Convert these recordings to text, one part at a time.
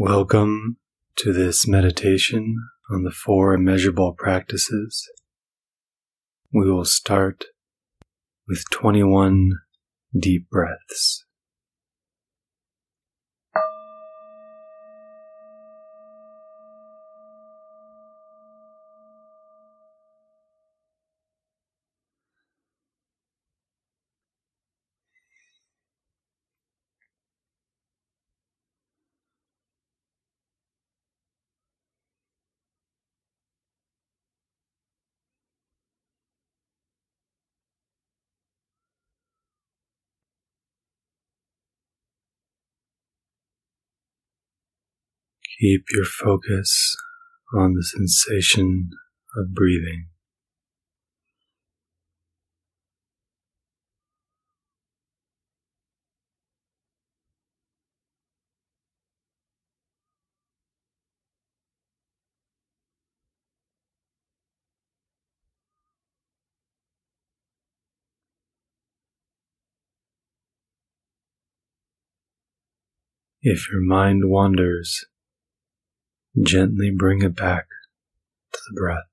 Welcome to this meditation on the four immeasurable practices. We will start with 21 deep breaths. Keep your focus on the sensation of breathing. If your mind wanders, Gently bring it back to the breath.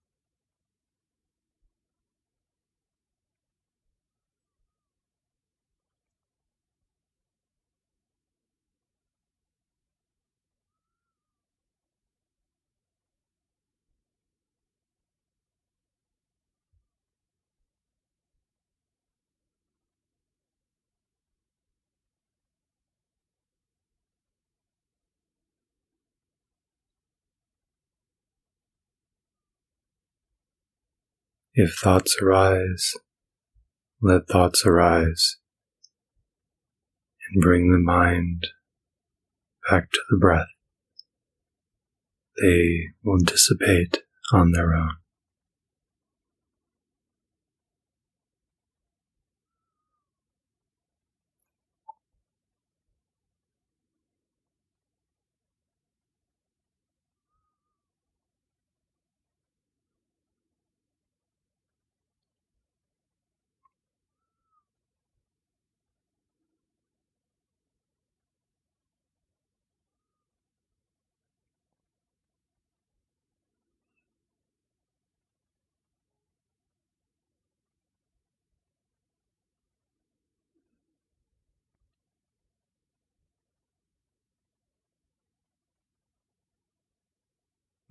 If thoughts arise, let thoughts arise and bring the mind back to the breath. They will dissipate on their own.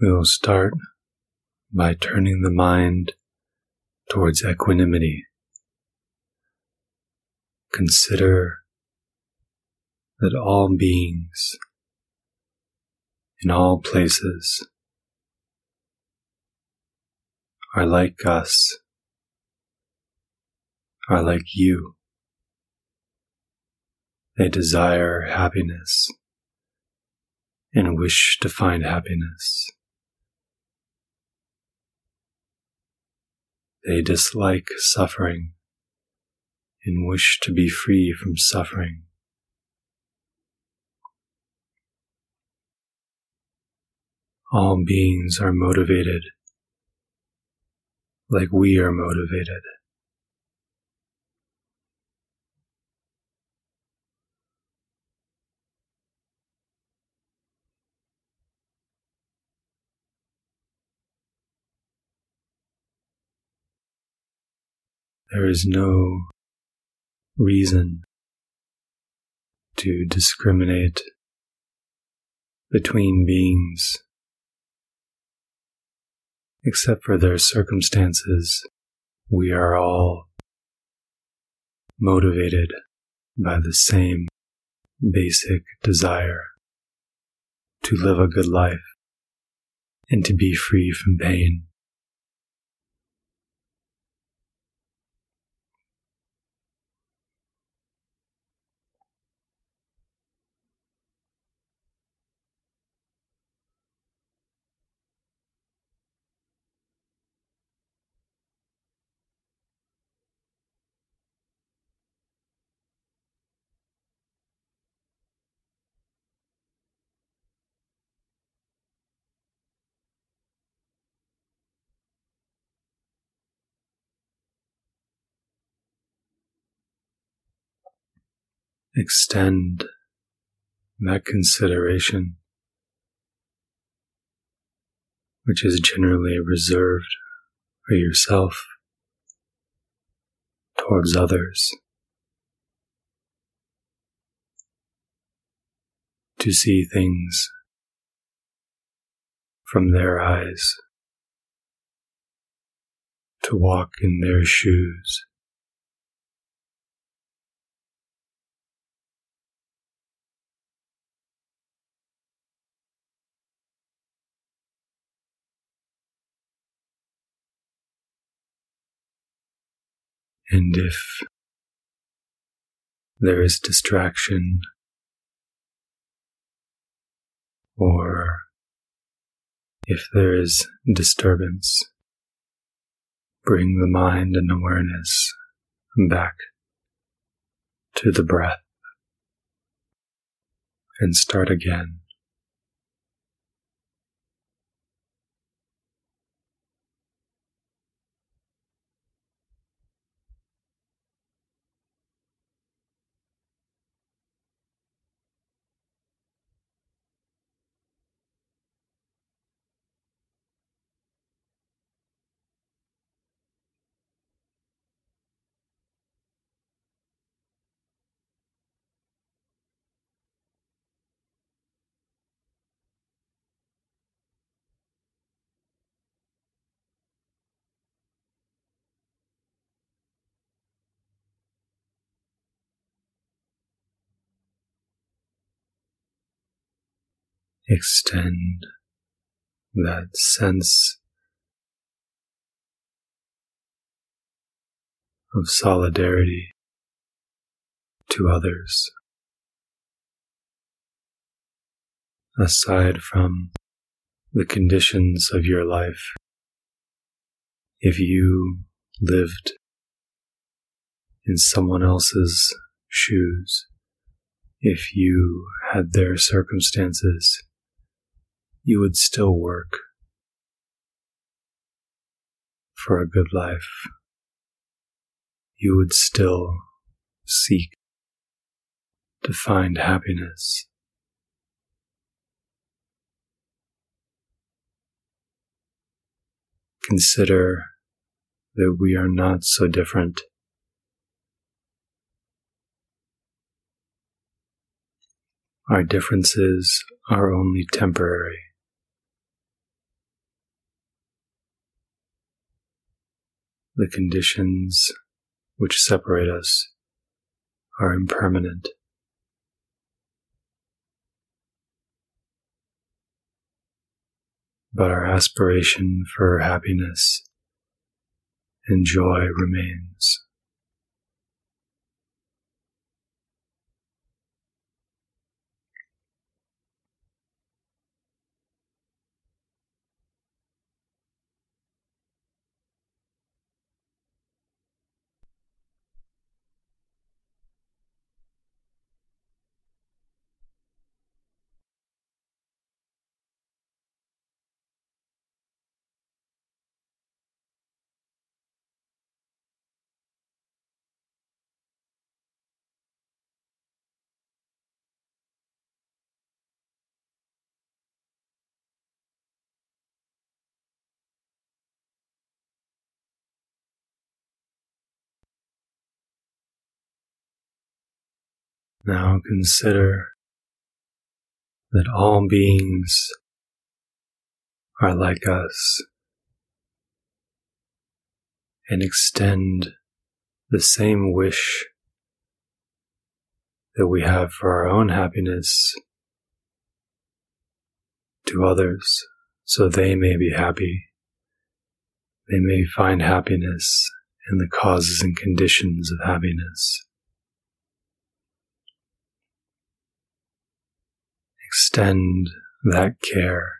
We will start by turning the mind towards equanimity. Consider that all beings in all places are like us, are like you. They desire happiness and wish to find happiness. They dislike suffering and wish to be free from suffering. All beings are motivated like we are motivated. There is no reason to discriminate between beings except for their circumstances. We are all motivated by the same basic desire to live a good life and to be free from pain. Extend that consideration which is generally reserved for yourself towards others. To see things from their eyes, to walk in their shoes. And if there is distraction or if there is disturbance, bring the mind and awareness back to the breath and start again. Extend that sense of solidarity to others. Aside from the conditions of your life, if you lived in someone else's shoes, if you had their circumstances, you would still work for a good life. You would still seek to find happiness. Consider that we are not so different. Our differences are only temporary. The conditions which separate us are impermanent. But our aspiration for happiness and joy remains. Now consider that all beings are like us and extend the same wish that we have for our own happiness to others so they may be happy. They may find happiness in the causes and conditions of happiness. Extend that care.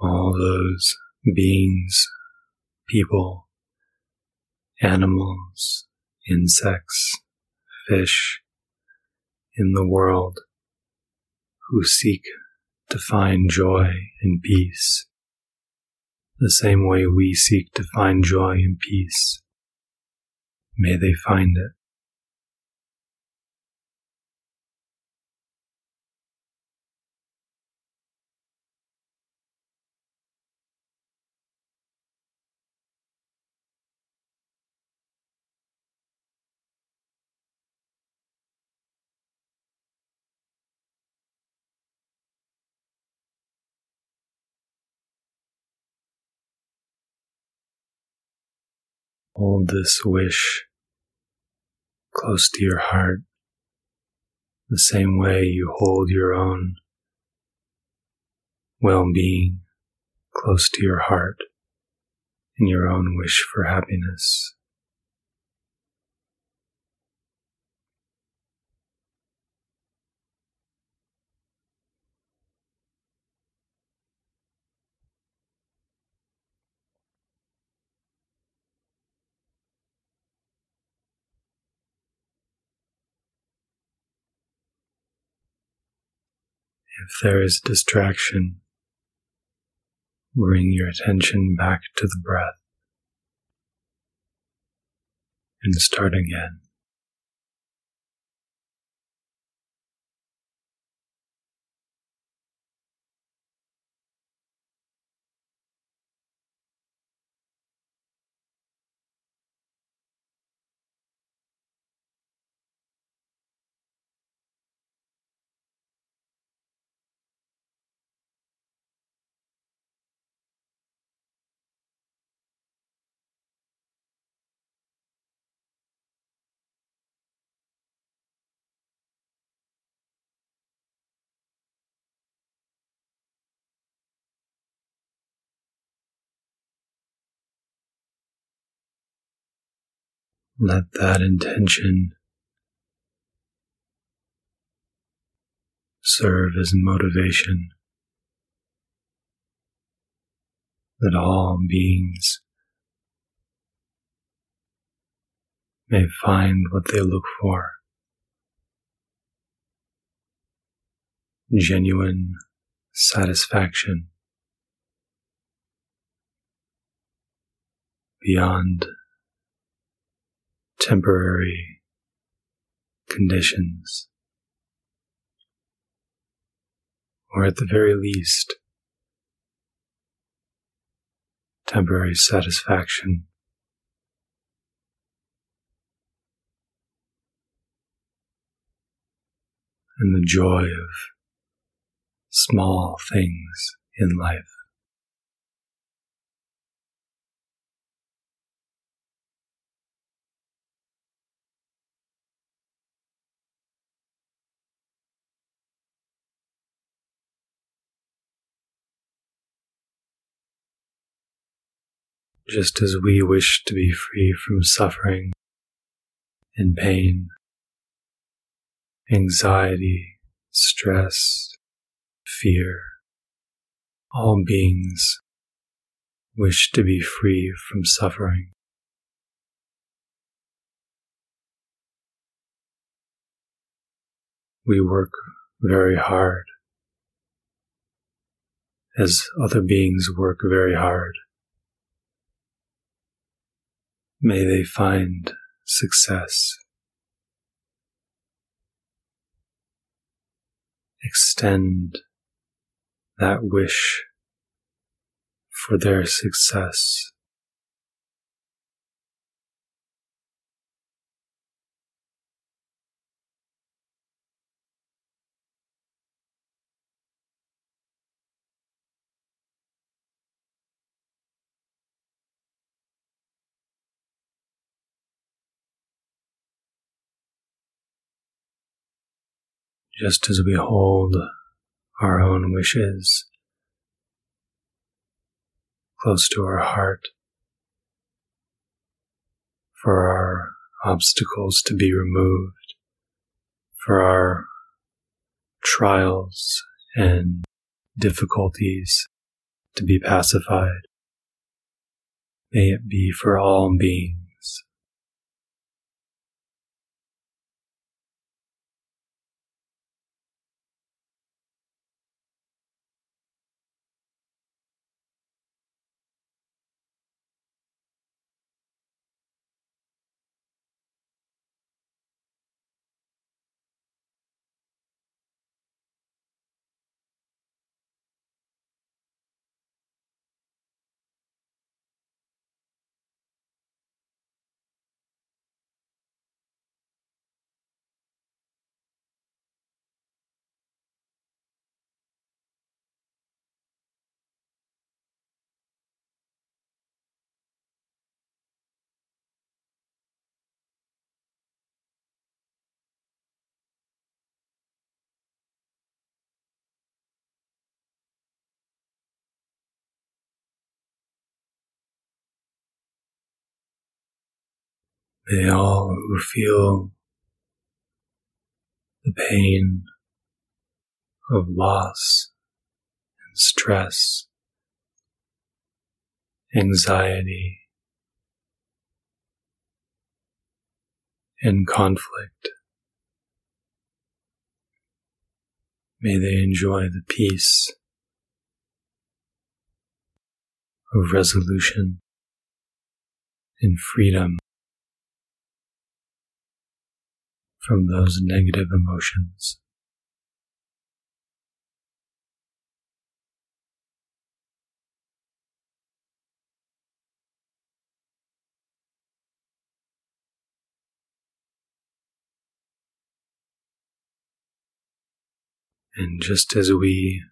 All those beings, people, animals, insects, fish in the world who seek to find joy and peace the same way we seek to find joy and peace. May they find it. Hold this wish close to your heart, the same way you hold your own well being close to your heart and your own wish for happiness. If there is distraction, bring your attention back to the breath and start again. Let that intention serve as motivation that all beings may find what they look for. Genuine satisfaction beyond temporary conditions, or at the very least, temporary satisfaction. And the joy of small things in life. Just as we wish to be free from suffering and pain, anxiety, stress, fear. All beings wish to be free from suffering. We work very hard as other beings work very hard. May they find success. Extend that wish for their success. Just as we hold our own wishes close to our heart for our obstacles to be removed, for our trials and difficulties to be pacified. May it be for all beings. May all who feel the pain of loss and stress, anxiety, and conflict. May they enjoy the peace of resolution and freedom from those negative emotions. And just as we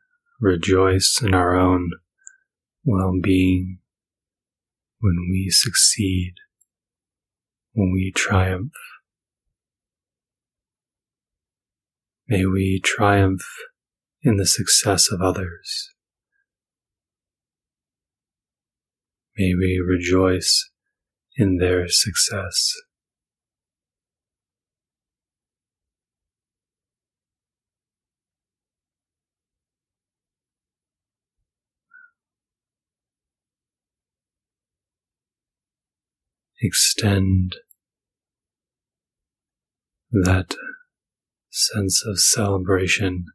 rejoice in our own well being when we succeed, when we triumph, may we triumph in the success of others. May we rejoice in their success. extend that sense of celebration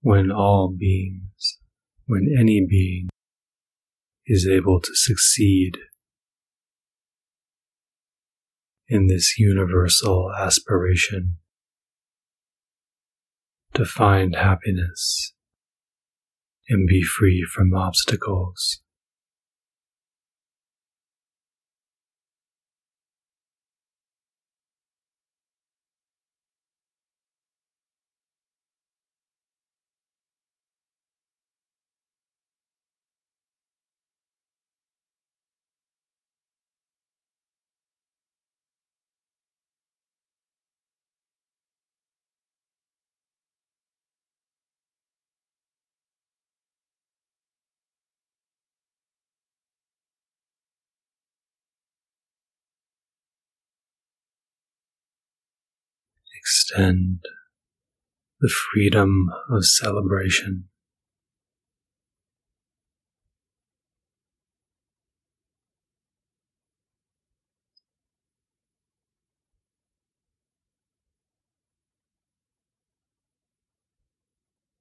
when all beings, when any being is able to succeed in this universal aspiration to find happiness and be free from obstacles. Extend the freedom of celebration.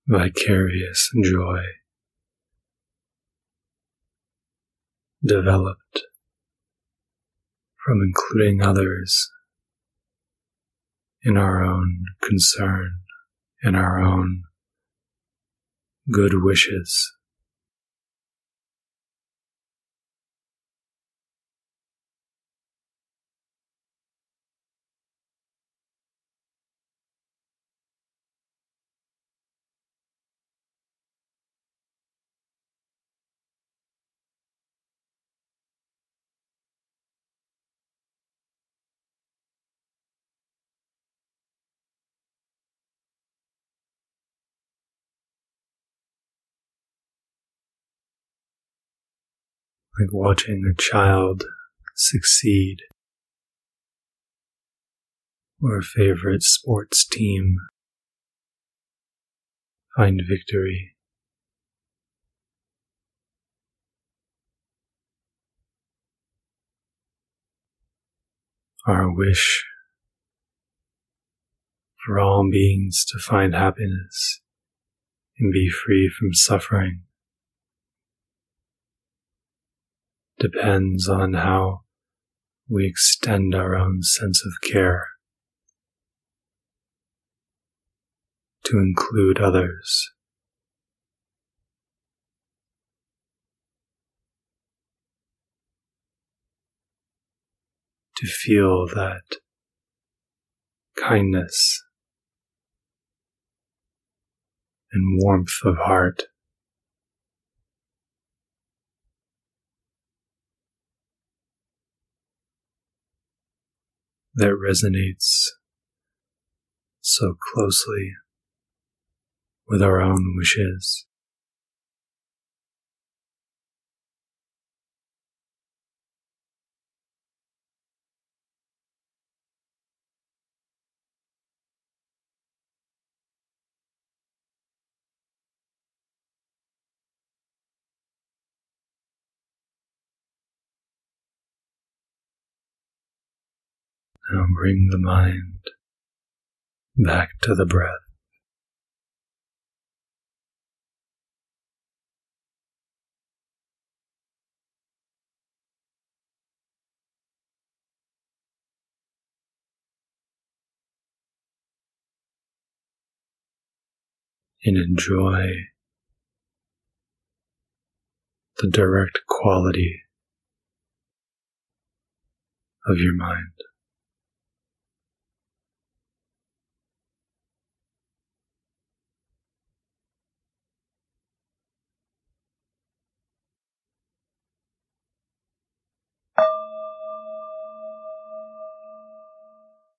Vicarious joy developed from including others in our own concern, in our own good wishes. Like watching a child succeed or a favorite sports team find victory. Our wish for all beings to find happiness and be free from suffering. Depends on how we extend our own sense of care to include others. To feel that kindness and warmth of heart. That resonates so closely with our own wishes. Now bring the mind back to the breath. And enjoy the direct quality of your mind.